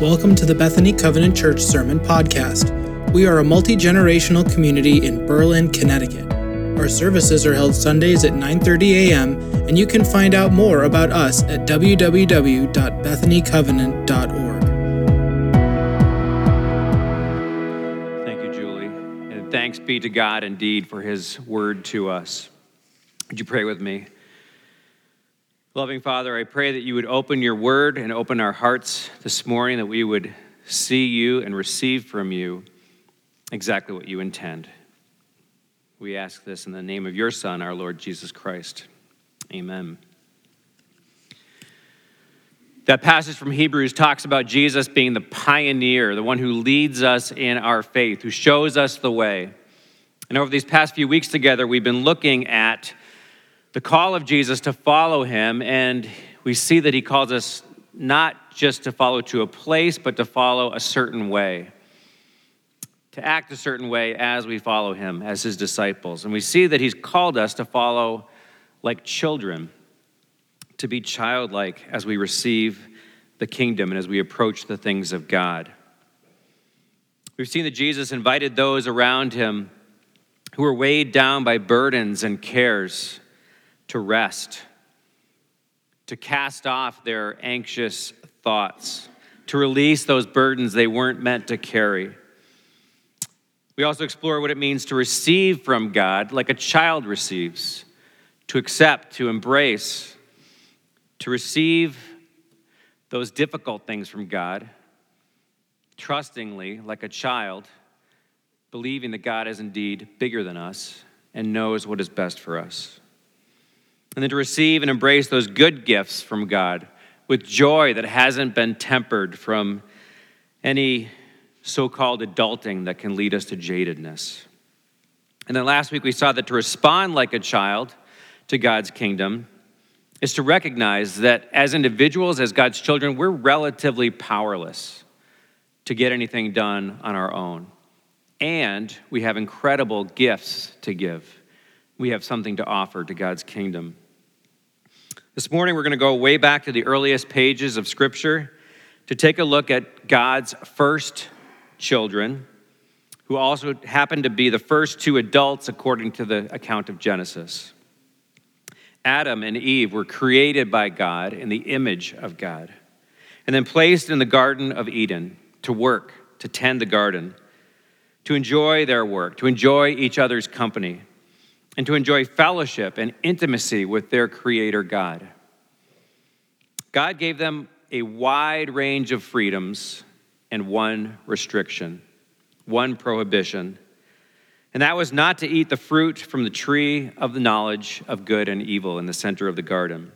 Welcome to the Bethany Covenant Church Sermon Podcast. We are a multi generational community in Berlin, Connecticut. Our services are held Sundays at 9:30 a.m., and you can find out more about us at www.bethanycovenant.org. Thank you, Julie. And thanks be to God indeed for his word to us. Would you pray with me? Loving Father, I pray that you would open your word and open our hearts this morning, that we would see you and receive from you exactly what you intend. We ask this in the name of your Son, our Lord Jesus Christ. Amen. That passage from Hebrews talks about Jesus being the pioneer, the one who leads us in our faith, who shows us the way. And over these past few weeks together, we've been looking at the call of Jesus to follow him, and we see that he calls us not just to follow to a place, but to follow a certain way, to act a certain way as we follow him, as his disciples. And we see that he's called us to follow like children, to be childlike as we receive the kingdom and as we approach the things of God. We've seen that Jesus invited those around him who were weighed down by burdens and cares to rest, to cast off their anxious thoughts, to release those burdens they weren't meant to carry. We also explore what it means to receive from God like a child receives, to accept, to embrace, to receive those difficult things from God, trustingly like a child, believing that God is indeed bigger than us and knows what is best for us and then to receive and embrace those good gifts from God with joy that hasn't been tempered from any so called adulting that can lead us to jadedness. And then last week we saw that to respond like a child to God's kingdom is to recognize that as individuals, as God's children, we're relatively powerless to get anything done on our own. And we have incredible gifts to give. We have something to offer to God's kingdom. This morning, we're going to go way back to the earliest pages of Scripture to take a look at God's first children, who also happened to be the first two adults according to the account of Genesis. Adam and Eve were created by God in the image of God, and then placed in the Garden of Eden to work, to tend the garden, to enjoy their work, to enjoy each other's company and to enjoy fellowship and intimacy with their Creator God. God gave them a wide range of freedoms and one restriction, one prohibition. And that was not to eat the fruit from the tree of the knowledge of good and evil in the center of the garden.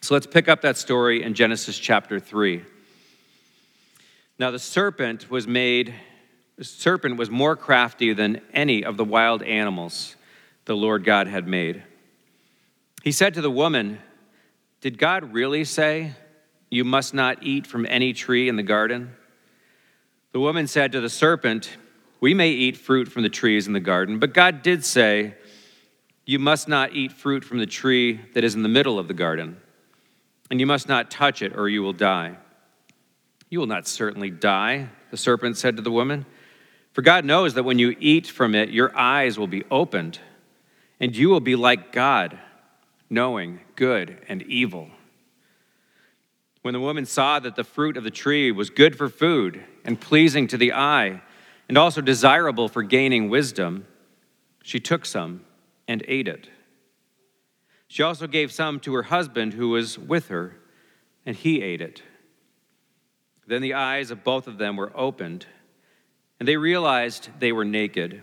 So let's pick up that story in Genesis chapter 3. Now the serpent was made, the serpent was more crafty than any of the wild animals the Lord God had made. He said to the woman, Did God really say, You must not eat from any tree in the garden? The woman said to the serpent, We may eat fruit from the trees in the garden, but God did say, You must not eat fruit from the tree that is in the middle of the garden, and you must not touch it, or you will die. You will not certainly die, the serpent said to the woman, for God knows that when you eat from it, your eyes will be opened and you will be like God, knowing good and evil. When the woman saw that the fruit of the tree was good for food and pleasing to the eye, and also desirable for gaining wisdom, she took some and ate it. She also gave some to her husband who was with her, and he ate it. Then the eyes of both of them were opened, and they realized they were naked.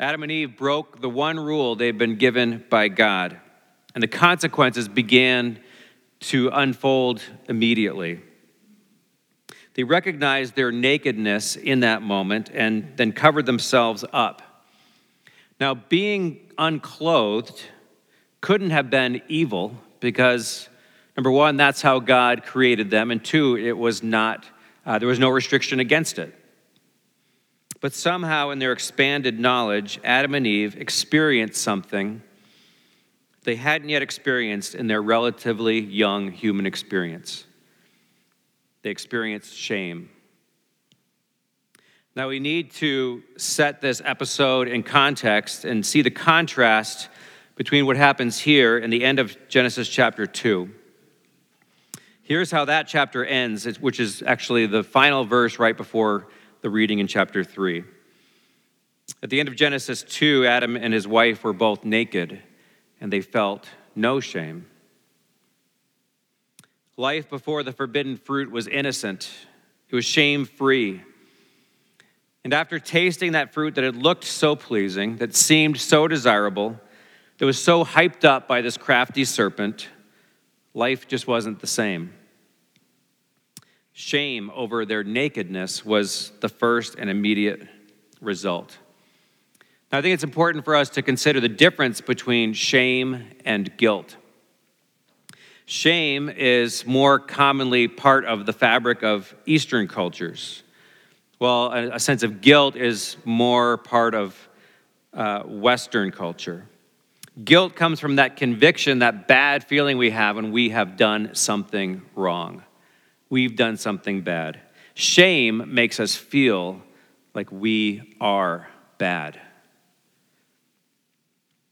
Adam and Eve broke the one rule they'd been given by God, and the consequences began to unfold immediately. They recognized their nakedness in that moment and then covered themselves up. Now, being unclothed couldn't have been evil because, number one, that's how God created them, and two, it was not, uh, there was no restriction against it. But somehow, in their expanded knowledge, Adam and Eve experienced something they hadn't yet experienced in their relatively young human experience. They experienced shame. Now, we need to set this episode in context and see the contrast between what happens here and the end of Genesis chapter 2. Here's how that chapter ends, which is actually the final verse right before the reading in chapter 3. At the end of Genesis 2, Adam and his wife were both naked, and they felt no shame. Life before the forbidden fruit was innocent, it was shame free. And after tasting that fruit that had looked so pleasing, that seemed so desirable, that was so hyped up by this crafty serpent, life just wasn't the same. Shame over their nakedness was the first and immediate result. Now, I think it's important for us to consider the difference between shame and guilt. Shame is more commonly part of the fabric of Eastern cultures, while a, sense of guilt is more part of uh, Western culture. Guilt comes from that conviction, that bad feeling we have when we have done something wrong we've done something bad. Shame makes us feel like we are bad.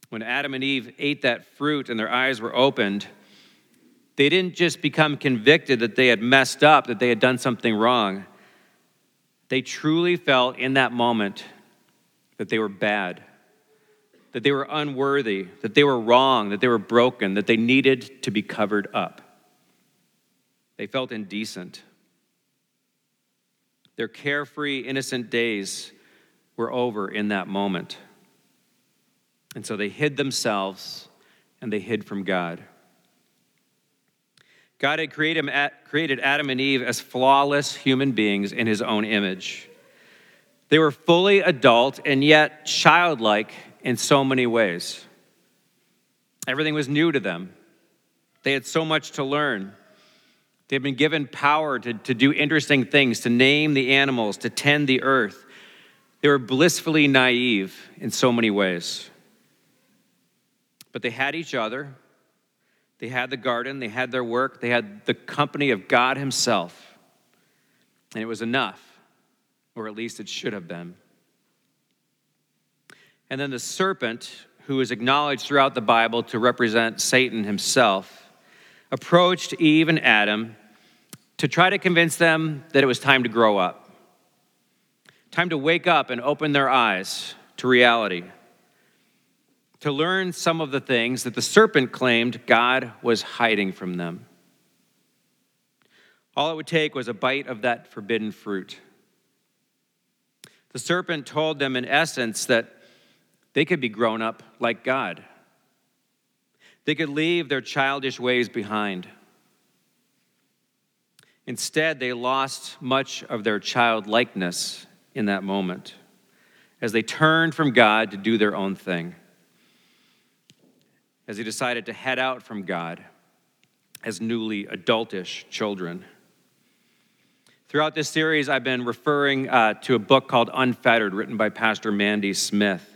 When Adam and Eve ate that fruit and their eyes were opened, they didn't just become convicted that they had messed up, that they had done something wrong. They truly felt in that moment that they were bad, that they were unworthy, that they were wrong, that they were broken, that they needed to be covered up. They felt indecent. Their carefree, innocent days were over in that moment. And so they hid themselves and they hid from God. God had created Adam and Eve as flawless human beings in his own image. They were fully adult and yet childlike in so many ways. Everything was new to them. They had so much to learn. They've been given power to, to do interesting things, to name the animals, to tend the earth. They were blissfully naive in so many ways. But they had each other, they had the garden, they had their work, they had the company of God Himself. And it was enough, or at least it should have been. And then the serpent, who is acknowledged throughout the Bible to represent Satan himself, approached Eve and Adam to try to convince them that it was time to grow up, time to wake up and open their eyes to reality, to learn some of the things that the serpent claimed God was hiding from them. All it would take was a bite of that forbidden fruit. The serpent told them, in essence, that they could be grown up like God. They could leave their childish ways behind. Instead, they lost much of their childlikeness in that moment as they turned from God to do their own thing, as they decided to head out from God as newly adultish children. Throughout this series, I've been referring uh, to a book called Unfettered, written by Pastor Mandy Smith.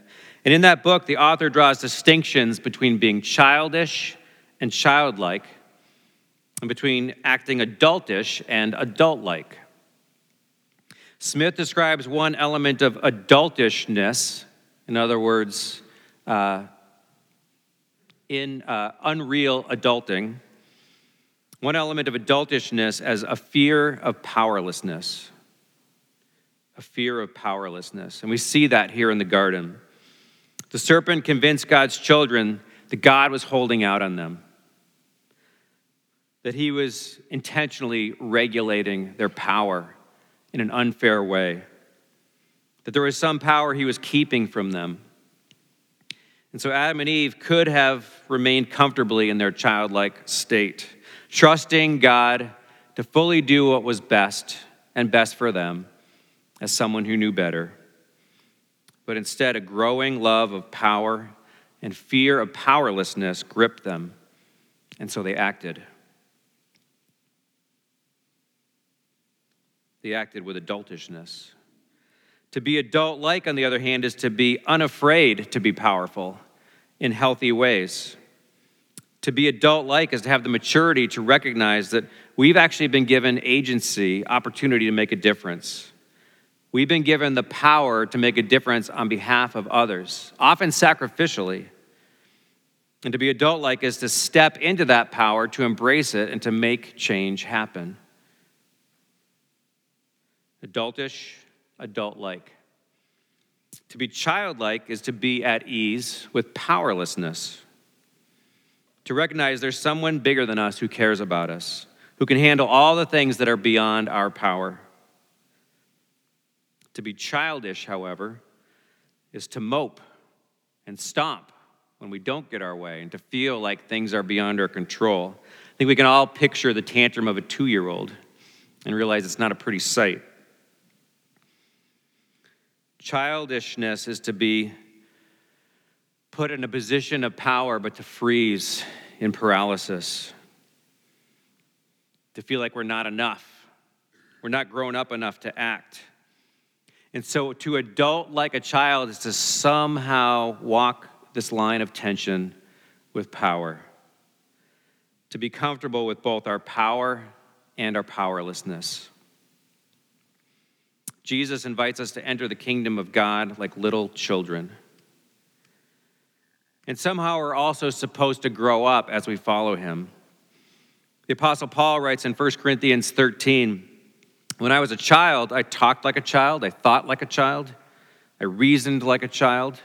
And in that book, the author draws distinctions between being childish and childlike between acting adultish and adult like. Smith describes one element of adultishness, in other words, uh, in uh, unreal adulting, one element of adultishness as a fear of powerlessness. A fear of powerlessness. And we see that here in the garden. The serpent convinced God's children that God was holding out on them that he was intentionally regulating their power in an unfair way, that there was some power he was keeping from them. And so Adam and Eve could have remained comfortably in their childlike state, trusting God to fully do what was best and best for them as someone who knew better, but instead a growing love of power and fear of powerlessness gripped them, and so they acted. They acted with adultishness. To be adult like, on the other hand, is to be unafraid to be powerful in healthy ways. To be adult like is to have the maturity to recognize that we've actually been given agency, opportunity to make a difference. We've been given the power to make a difference on behalf of others, often sacrificially. And to be adult like is to step into that power, to embrace it, and to make change happen. Adultish, adult like. To be childlike is to be at ease with powerlessness to recognize there's someone bigger than us who cares about us, who can handle all the things that are beyond our power. To be childish, however, is to mope and stomp when we don't get our way and to feel like things are beyond our control. I think we can all picture the tantrum of a two year old and realize it's not a pretty sight. Childishness is to be put in a position of power, but to freeze in paralysis, to feel like we're not enough, we're not grown up enough to act. And so to adult like a child is to somehow walk this line of tension with power, to be comfortable with both our power and our powerlessness. Jesus invites us to enter the kingdom of God like little children. And somehow we're also supposed to grow up as we follow him. The Apostle Paul writes in 1 Corinthians 13 When I was a child, I talked like a child, I thought like a child, I reasoned like a child.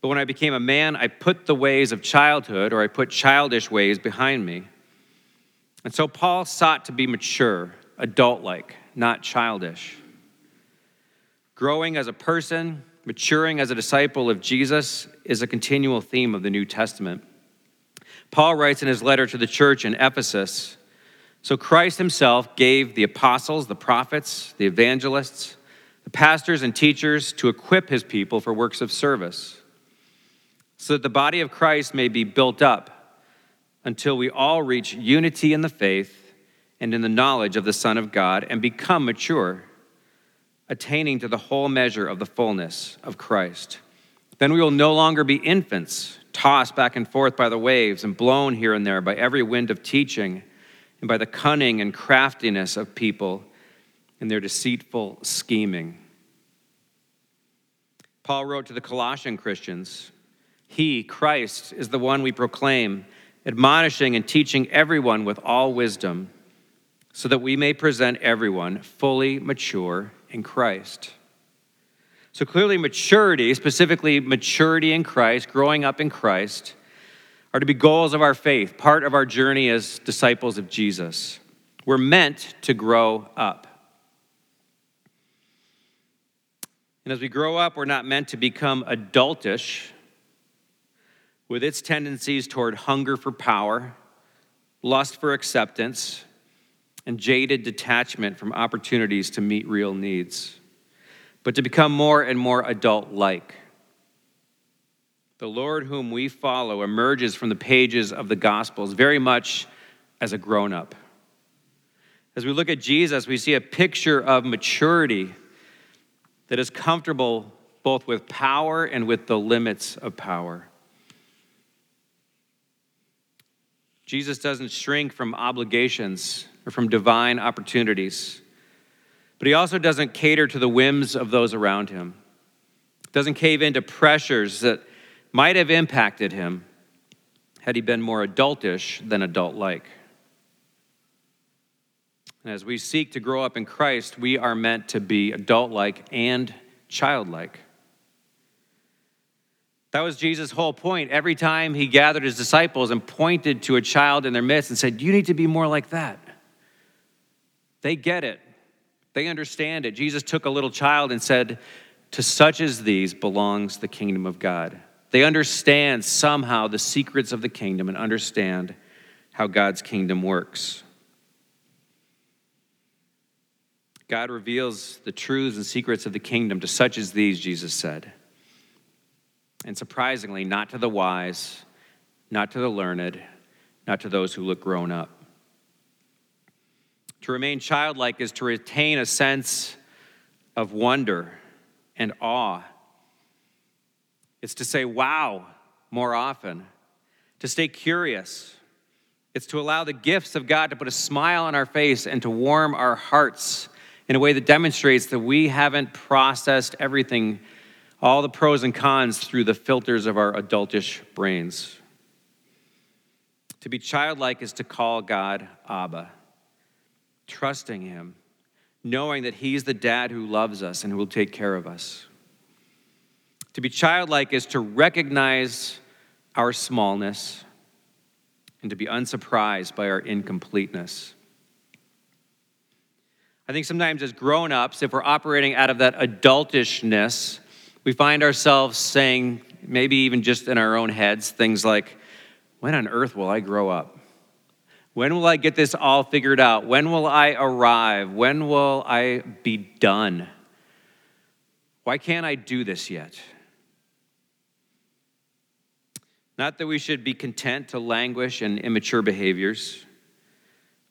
But when I became a man, I put the ways of childhood, or I put childish ways behind me. And so Paul sought to be mature, adult like, not childish. Growing as a person, maturing as a disciple of Jesus is a continual theme of the New Testament. Paul writes in his letter to the church in Ephesus So Christ himself gave the apostles, the prophets, the evangelists, the pastors, and teachers to equip his people for works of service, so that the body of Christ may be built up until we all reach unity in the faith and in the knowledge of the Son of God and become mature attaining to the whole measure of the fullness of Christ. Then we will no longer be infants, tossed back and forth by the waves and blown here and there by every wind of teaching and by the cunning and craftiness of people and their deceitful scheming. Paul wrote to the Colossian Christians He, Christ, is the one we proclaim, admonishing and teaching everyone with all wisdom, so that we may present everyone fully mature in Christ. So clearly, maturity, specifically maturity in Christ, growing up in Christ, are to be goals of our faith, part of our journey as disciples of Jesus. We're meant to grow up. And as we grow up, we're not meant to become adultish with its tendencies toward hunger for power, lust for acceptance, and jaded detachment from opportunities to meet real needs, but to become more and more adult like. The Lord whom we follow emerges from the pages of the Gospels very much as a grown up. As we look at Jesus, we see a picture of maturity that is comfortable both with power and with the limits of power. Jesus doesn't shrink from obligations or from divine opportunities. But he also doesn't cater to the whims of those around him, doesn't cave into pressures that might have impacted him had he been more adultish than adult like. And as we seek to grow up in Christ, we are meant to be adult like and childlike. That was Jesus' whole point. Every time he gathered his disciples and pointed to a child in their midst and said, You need to be more like that. They get it, they understand it. Jesus took a little child and said, To such as these belongs the kingdom of God. They understand somehow the secrets of the kingdom and understand how God's kingdom works. God reveals the truths and secrets of the kingdom to such as these, Jesus said. And surprisingly, not to the wise, not to the learned, not to those who look grown up. To remain childlike is to retain a sense of wonder and awe. It's to say, wow, more often. To stay curious. It's to allow the gifts of God to put a smile on our face and to warm our hearts in a way that demonstrates that we haven't processed everything, all the pros and cons, through the filters of our adultish brains. To be childlike is to call God Abba, trusting Him, knowing that He's the dad who loves us and who will take care of us. To be childlike is to recognize our smallness and to be unsurprised by our incompleteness. I think sometimes as grown ups, if we're operating out of that adultishness, we find ourselves saying, maybe even just in our own heads, things like, When on earth will I grow up? When will I get this all figured out? When will I arrive? When will I be done? Why can't I do this yet? Not that we should be content to languish in immature behaviors,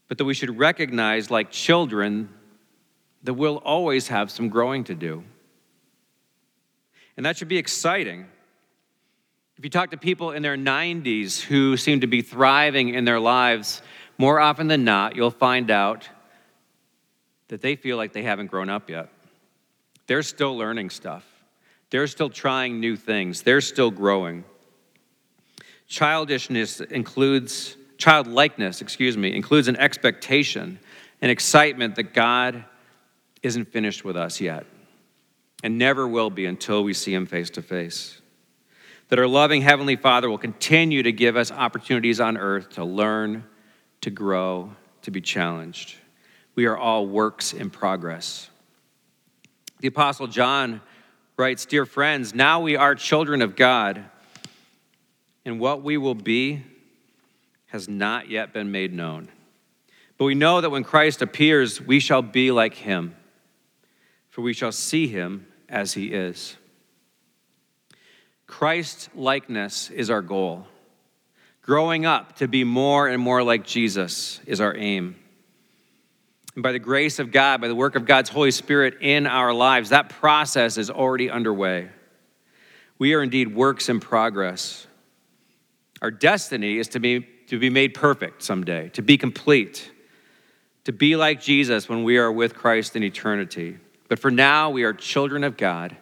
but that we should recognize, like children, that we'll always have some growing to do. And that should be exciting. If you talk to people in their 90s who seem to be thriving in their lives, more often than not, you'll find out that they feel like they haven't grown up yet. They're still learning stuff, they're still trying new things, they're still growing. Childishness includes, childlikeness, excuse me, includes an expectation, an excitement that God isn't finished with us yet and never will be until we see him face to face. That our loving Heavenly Father will continue to give us opportunities on earth to learn, to grow, to be challenged. We are all works in progress. The Apostle John writes Dear friends, now we are children of God, and what we will be has not yet been made known. But we know that when Christ appears, we shall be like him for we shall see him as he is. Christ likeness is our goal. Growing up to be more and more like Jesus is our aim. And by the grace of God, by the work of God's Holy Spirit in our lives, that process is already underway. We are indeed works in progress. Our destiny is to be, to be made perfect someday, to be complete, to be like Jesus when we are with Christ in eternity. But for now, we are children of God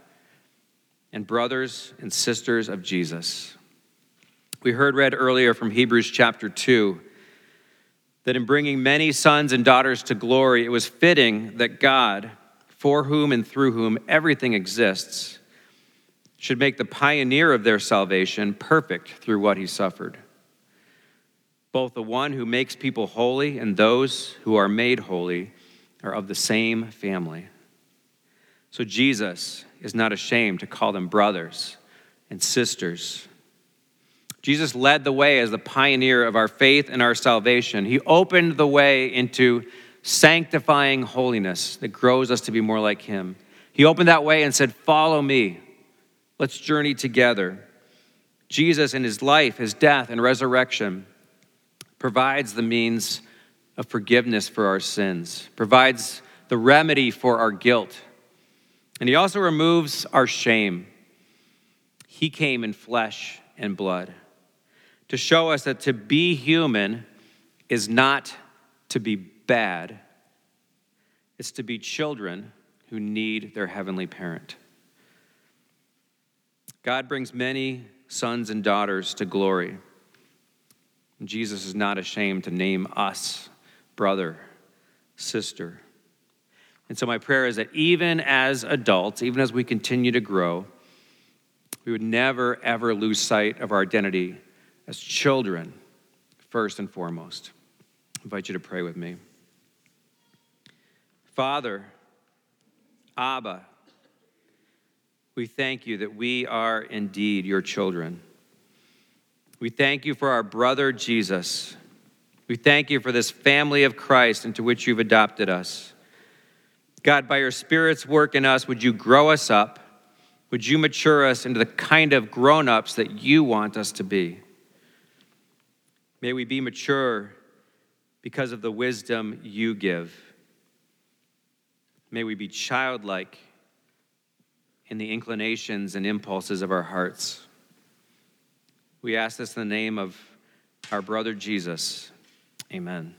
and brothers and sisters of Jesus. We heard read earlier from Hebrews chapter 2 that in bringing many sons and daughters to glory, it was fitting that God, for whom and through whom everything exists, should make the pioneer of their salvation perfect through what he suffered. Both the one who makes people holy and those who are made holy are of the same family. So Jesus is not ashamed to call them brothers and sisters. Jesus led the way as the pioneer of our faith and our salvation. He opened the way into sanctifying holiness that grows us to be more like Him. He opened that way and said, Follow me. Let's journey together. Jesus, in His life, His death, and resurrection, provides the means of forgiveness for our sins, provides the remedy for our guilt and he also removes our shame. He came in flesh and blood to show us that to be human is not to be bad, it's to be children who need their heavenly parent. God brings many sons and daughters to glory. Jesus is not ashamed to name us brother, sister, and so, my prayer is that even as adults, even as we continue to grow, we would never, ever lose sight of our identity as children, first and foremost. I invite you to pray with me. Father, Abba, we thank you that we are indeed your children. We thank you for our brother Jesus, We thank you for this family of Christ into which you've adopted us. God, by your Spirit's work in us, would you grow us up? Would you mature us into the kind of grown ups that you want us to be? May we be mature because of the wisdom you give. May we be childlike in the inclinations and impulses of our hearts. We ask this in the name of our brother Jesus. Amen.